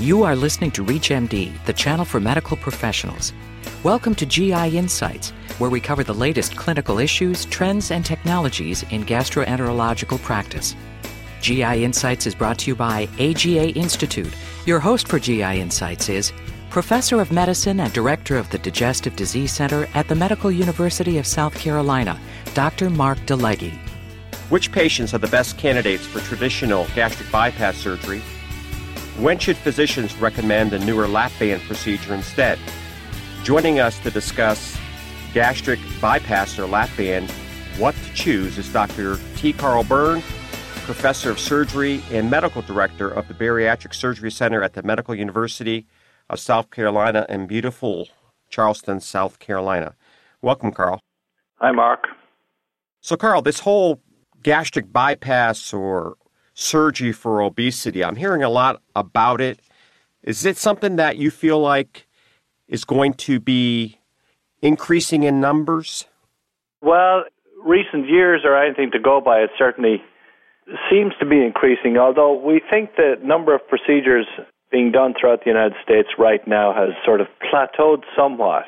You are listening to ReachMD, the channel for medical professionals. Welcome to GI Insights, where we cover the latest clinical issues, trends, and technologies in gastroenterological practice. GI Insights is brought to you by AGA Institute. Your host for GI Insights is Professor of Medicine and Director of the Digestive Disease Center at the Medical University of South Carolina, Dr. Mark DeLegge. Which patients are the best candidates for traditional gastric bypass surgery? When should physicians recommend a newer lap band procedure instead? Joining us to discuss gastric bypass or lap band, what to choose is Dr. T. Carl Byrne, professor of surgery and medical director of the Bariatric Surgery Center at the Medical University of South Carolina in beautiful Charleston, South Carolina. Welcome, Carl. Hi, Mark. So, Carl, this whole gastric bypass or surgery for obesity. I'm hearing a lot about it. Is it something that you feel like is going to be increasing in numbers? Well, recent years or anything to go by, it certainly seems to be increasing, although we think the number of procedures being done throughout the United States right now has sort of plateaued somewhat.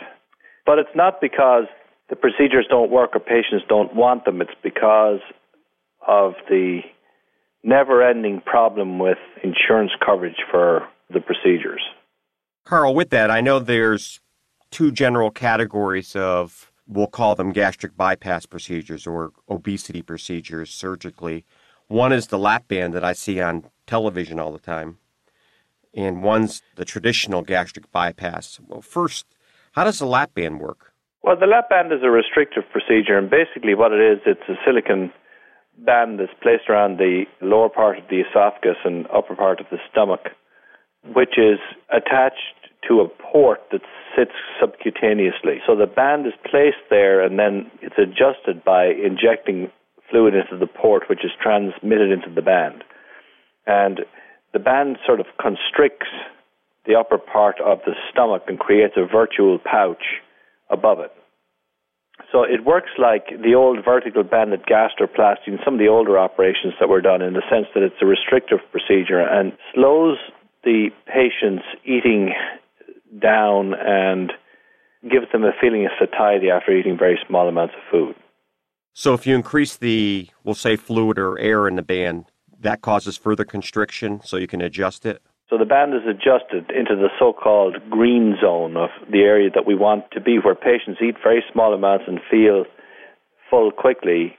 But it's not because the procedures don't work or patients don't want them, it's because of the never ending problem with insurance coverage for the procedures. Carl, with that, I know there's two general categories of, we'll call them gastric bypass procedures or obesity procedures surgically. One is the lap band that I see on television all the time, and one's the traditional gastric bypass. Well, first, how does the lap band work? Well, the lap band is a restrictive procedure, and basically what it is, it's a silicone band that's placed around the lower part of the esophagus and upper part of the stomach, which is attached to a port that sits subcutaneously. So the band is placed there and then it's adjusted by injecting fluid into the port, which is transmitted into the band. And the band sort of constricts the upper part of the stomach and creates a virtual pouch above it. So it works like the old vertical banded gastroplasty and some of the older operations that were done in the sense that it's a restrictive procedure and slows the patient's eating down and gives them a feeling of satiety after eating very small amounts of food. So if you increase the, we'll say, fluid or air in the band, that causes further constriction so you can adjust it? So the band is adjusted into the so-called green zone of the area that we want to be, where patients eat very small amounts and feel full quickly,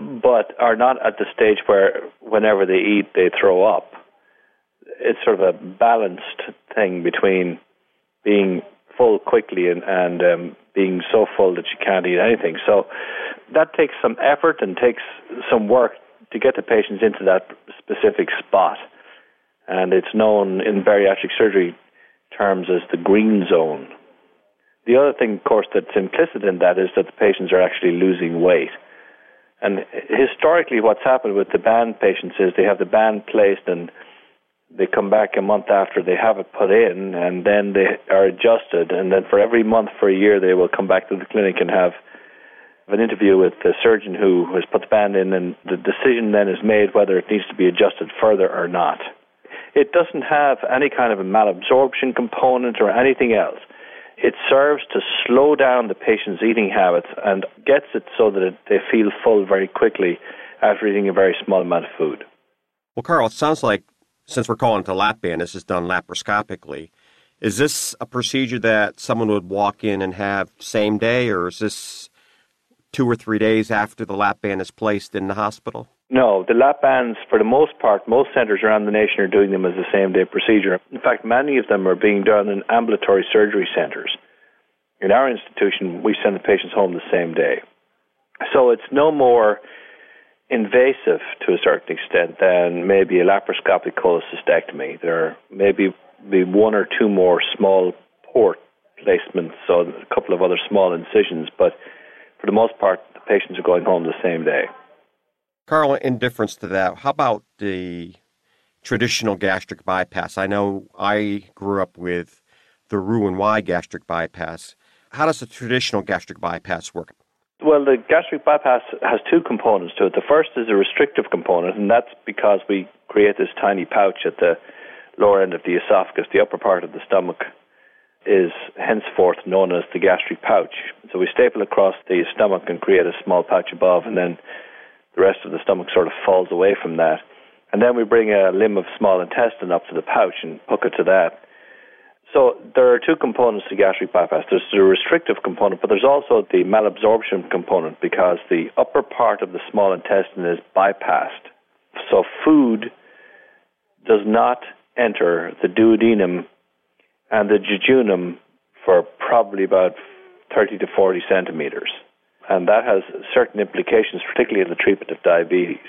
but are not at the stage where whenever they eat they throw up. It's sort of a balanced thing between being full quickly and, and um, being so full that you can't eat anything. So that takes some effort and takes some work to get the patients into that specific spot and it's known in bariatric surgery terms as the green zone. The other thing, of course, that's implicit in that is that the patients are actually losing weight. And historically, what's happened with the band patients is they have the band placed and they come back a month after they have it put in, and then they are adjusted. And then for every month for a year, they will come back to the clinic and have an interview with the surgeon who has put the band in, and the decision then is made whether it needs to be adjusted further or not. It doesn't have any kind of a malabsorption component or anything else. It serves to slow down the patient's eating habits and gets it so that it, they feel full very quickly after eating a very small amount of food. Well, Carl, it sounds like since we're calling it a lap band, this is done laparoscopically. Is this a procedure that someone would walk in and have same day, or is this two or three days after the lap band is placed in the hospital? No, the lap bands, for the most part, most centres around the nation are doing them as a same day procedure. In fact, many of them are being done in ambulatory surgery centres. In our institution, we send the patients home the same day. So it's no more invasive to a certain extent than maybe a laparoscopic cholecystectomy. There may be, one or two more small port placements, so a couple of other small incisions, but for the most part, the patients are going home the same day. Carl, in difference to that, how about the traditional gastric bypass? I know I grew up with the Roux-en-Y gastric bypass. How does the traditional gastric bypass work? Well, the gastric bypass has two components to it. The first is a restrictive component, and that's because we create this tiny pouch at the lower end of the esophagus, the upper part of the stomach, is henceforth known as the gastric pouch. So we staple across the stomach and create a small pouch above, and then the rest of the stomach sort of falls away from that. And then we bring a limb of small intestine up to the pouch and hook it to that. So there are two components to gastric bypass. There's the restrictive component, but there's also the malabsorption component because the upper part of the small intestine is bypassed. So food does not enter the duodenum and the jejunum for probably about 30 to 40 centimeters. And that has certain implications, particularly in the treatment of diabetes.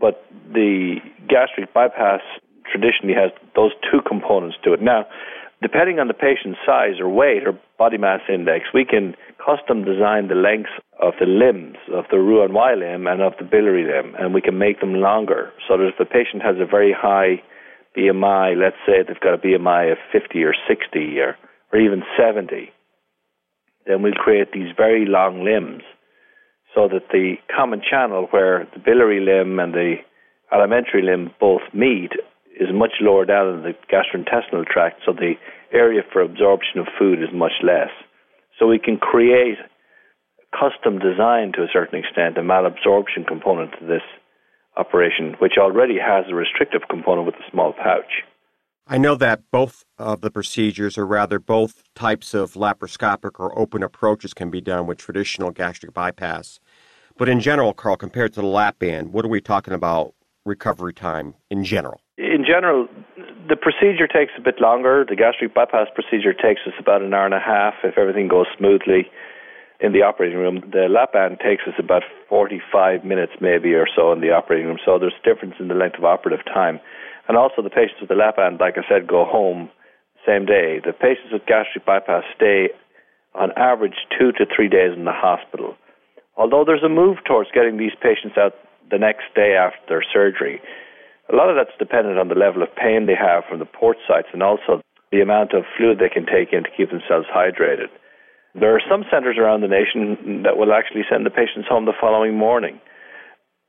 But the gastric bypass traditionally has those two components to it. Now, depending on the patient's size or weight or body mass index, we can custom design the lengths of the limbs, of the Roux-en-Y limb and of the biliary limb, and we can make them longer. So that if the patient has a very high BMI, let's say they've got a BMI of 50 or 60 or, or even 70, then we'll create these very long limbs so that the common channel where the biliary limb and the alimentary limb both meet is much lower down in the gastrointestinal tract, so the area for absorption of food is much less. So we can create custom design to a certain extent, a malabsorption component to this operation, which already has a restrictive component with a small pouch. I know that both of the procedures, or rather both types of laparoscopic or open approaches, can be done with traditional gastric bypass. But in general, Carl, compared to the lap band, what are we talking about recovery time in general? In general, the procedure takes a bit longer. The gastric bypass procedure takes us about an hour and a half if everything goes smoothly in the operating room. The lap band takes us about 45 minutes, maybe or so, in the operating room. So there's a difference in the length of operative time. And also, the patients with the lap band, like I said, go home same day. The patients with gastric bypass stay on average two to three days in the hospital. Although there's a move towards getting these patients out the next day after their surgery, a lot of that's dependent on the level of pain they have from the port sites and also the amount of fluid they can take in to keep themselves hydrated. There are some centers around the nation that will actually send the patients home the following morning.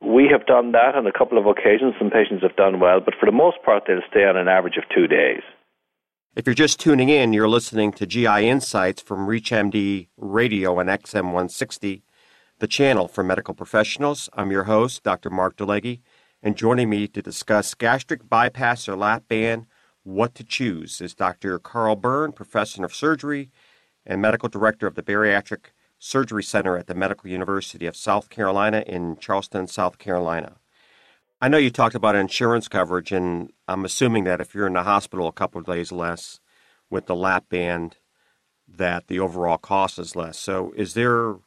We have done that on a couple of occasions. Some patients have done well, but for the most part, they'll stay on an average of two days. If you're just tuning in, you're listening to GI Insights from ReachMD Radio and XM160, the channel for medical professionals. I'm your host, Dr. Mark DeLegge, and joining me to discuss gastric bypass or lap band, what to choose, is Dr. Carl Byrne, professor of surgery and medical director of the Bariatric Surgery Center at the Medical University of South Carolina in Charleston, South Carolina. I know you talked about insurance coverage, and I'm assuming that if you're in the hospital a couple of days less with the lap band, that the overall cost is less. So, is there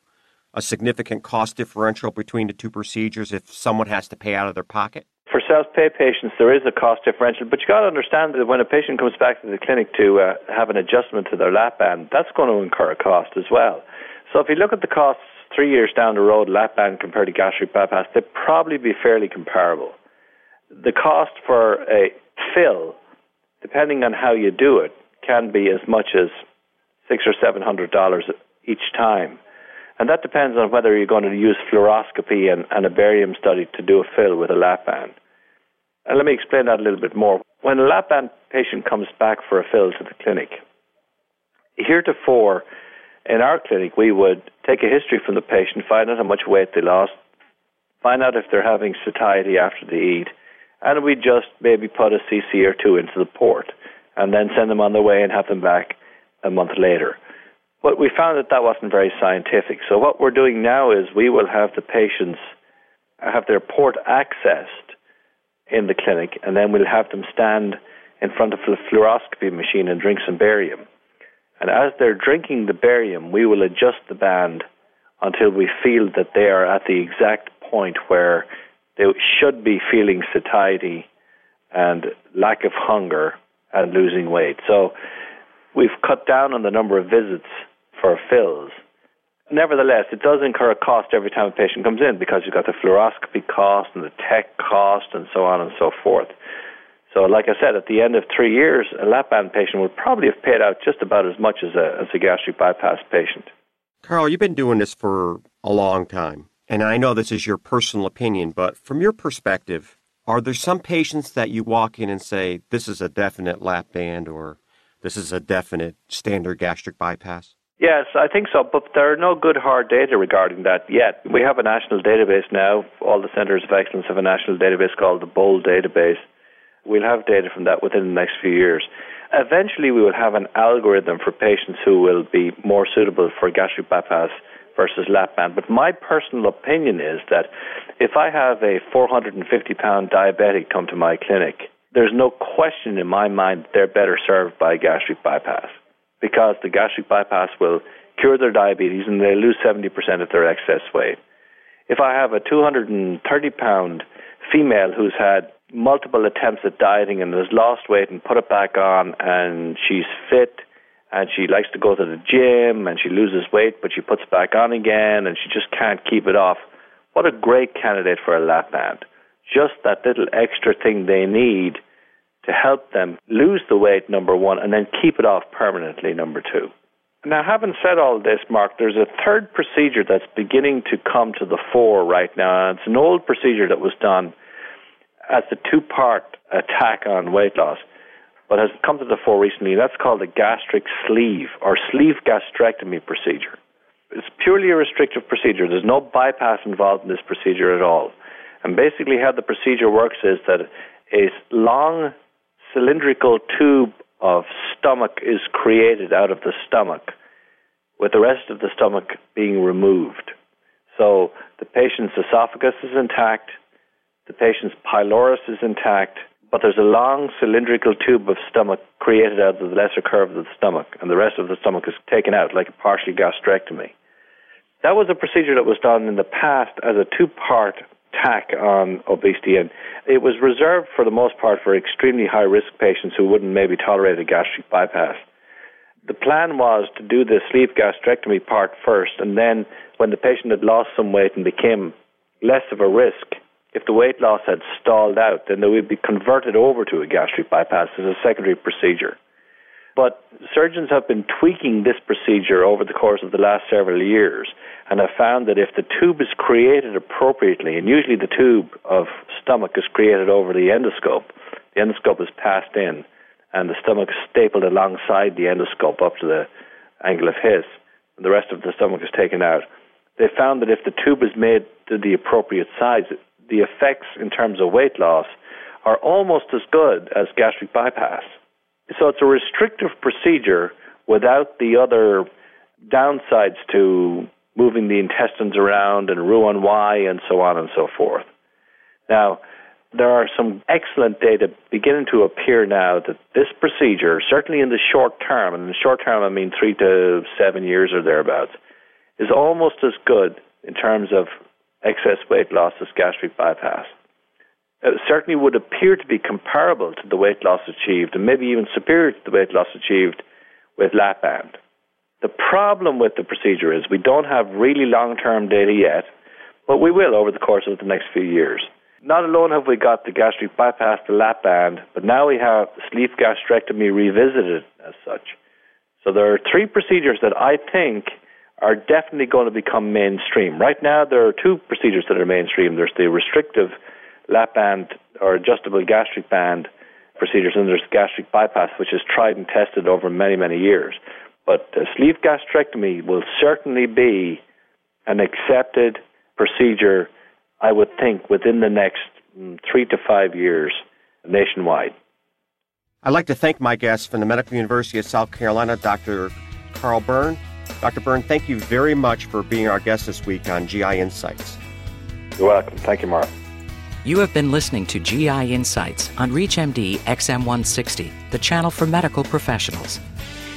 a significant cost differential between the two procedures if someone has to pay out of their pocket? For self-pay patients, there is a cost differential, but you got to understand that when a patient comes back to the clinic to uh, have an adjustment to their lap band, that's going to incur a cost as well. So if you look at the costs three years down the road, lap band compared to gastric bypass, they'd probably be fairly comparable. The cost for a fill, depending on how you do it, can be as much as six or seven hundred dollars each time. And that depends on whether you're going to use fluoroscopy and, and a barium study to do a fill with a lap band. And let me explain that a little bit more. When a lap band patient comes back for a fill to the clinic, heretofore in our clinic we would take a history from the patient, find out how much weight they lost, find out if they're having satiety after they eat, and we just maybe put a cc or two into the port and then send them on their way and have them back a month later. But we found that that wasn't very scientific. So what we're doing now is we will have the patients have their port accessed in the clinic, and then we'll have them stand in front of a fluoroscopy machine and drink some barium. And as they're drinking the barium, we will adjust the band until we feel that they are at the exact point where they should be feeling satiety and lack of hunger and losing weight. So we've cut down on the number of visits for fills. Nevertheless, it does incur a cost every time a patient comes in because you've got the fluoroscopy cost and the tech cost and so on and so forth. So, like I said, at the end of three years, a lap band patient would probably have paid out just about as much as a, as a gastric bypass patient. Carl, you've been doing this for a long time, and I know this is your personal opinion, but from your perspective, Are there some patients that you walk in and say, this is a definite lap band or this is a definite standard gastric bypass? Yes, I think so, but there are no good hard data regarding that yet. We have a national database now. All the centers of excellence have a national database called the BOLD database. We'll have data from that within the next few years. Eventually, we will have an algorithm for patients who will be more suitable for gastric bypass versus lap band. But my personal opinion is that if I have a 450 pound diabetic come to my clinic, there's no question in my mind they're better served by gastric bypass because the gastric bypass will cure their diabetes and they lose 70% of their excess weight. If I have a 230 pound female who's had multiple attempts at dieting and has lost weight and put it back on and she's fit and she likes to go to the gym and she loses weight but she puts it back on again and she just can't keep it off, what a great candidate for a lap band. Just that little extra thing they need to help them lose the weight, number one, and then keep it off permanently, number two. Now, having said all this, Mark, there's a third procedure that's beginning to come to the fore right now. and It's an old procedure that was done as the two part attack on weight loss, but has come to the fore recently. That's called a gastric sleeve or sleeve gastrectomy procedure. It's purely a restrictive procedure. There's no bypass involved in this procedure at all. And basically, how the procedure works is that a long cylindrical tube of stomach is created out of the stomach, with the rest of the stomach being removed. So the patient's esophagus is intact, the patient's pylorus is intact, but there's a long cylindrical tube of stomach created out of the lesser curve of the stomach, and the rest of the stomach is taken out like a partial gastrectomy. That was a procedure that was done in the past as a two part tack on obesity, and it was reserved for the most part for extremely high risk patients who wouldn't maybe tolerate a gastric bypass. The plan was to do the sleeve gastrectomy part first, and then when the patient had lost some weight and became less of a risk, if the weight loss had stalled out, then they would be converted over to a gastric bypass as a secondary procedure. But surgeons have been tweaking this procedure over the course of the last several years and have found that if the tube is created appropriately, and usually the tube of stomach is created over the endoscope, the endoscope is passed in, and the stomach is stapled alongside the endoscope up to the angle of His, and the rest of the stomach is taken out. They found that if the tube is made to the appropriate size, the effects in terms of weight loss are almost as good as gastric bypass. So it's a restrictive procedure without the other downsides to moving the intestines around and Roux-en-Y and so on and so forth. Now, there are some excellent data beginning to appear now that this procedure, certainly in the short term, and in the short term I mean three to seven years or thereabouts, is almost as good in terms of excess weight loss as gastric bypass uh, certainly would appear to be comparable to the weight loss achieved, and maybe even superior to the weight loss achieved with lap band. The problem with the procedure is we don't have really long term data yet, but we will over the course of the next few years. Not alone have we got the gastric bypass, the lap band, but now we have sleeve gastrectomy revisited as such. So there are three procedures that I think are definitely going to become mainstream. Right now, there are two procedures that are mainstream. There's the restrictive lap band or adjustable gastric band procedures, and there's gastric bypass, which is tried and tested over many, many years. But uh, sleeve gastrectomy will certainly be an accepted procedure, I would think, within the next mm, three to five years nationwide. I'd like to thank my guest from the Medical University of South Carolina, Dr. Carl Byrne. Dr. Byrne, thank you very much for being our guest this week on GI Insights. You're welcome. Thank you, Mark. You have been listening to GI Insights on ReachMD XM160, the channel for medical professionals.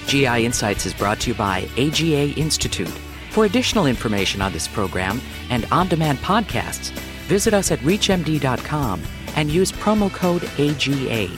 GI Insights is brought to you by AGA Institute. For additional information on this program and on demand podcasts, visit us at ReachMD.com and use promo code AGA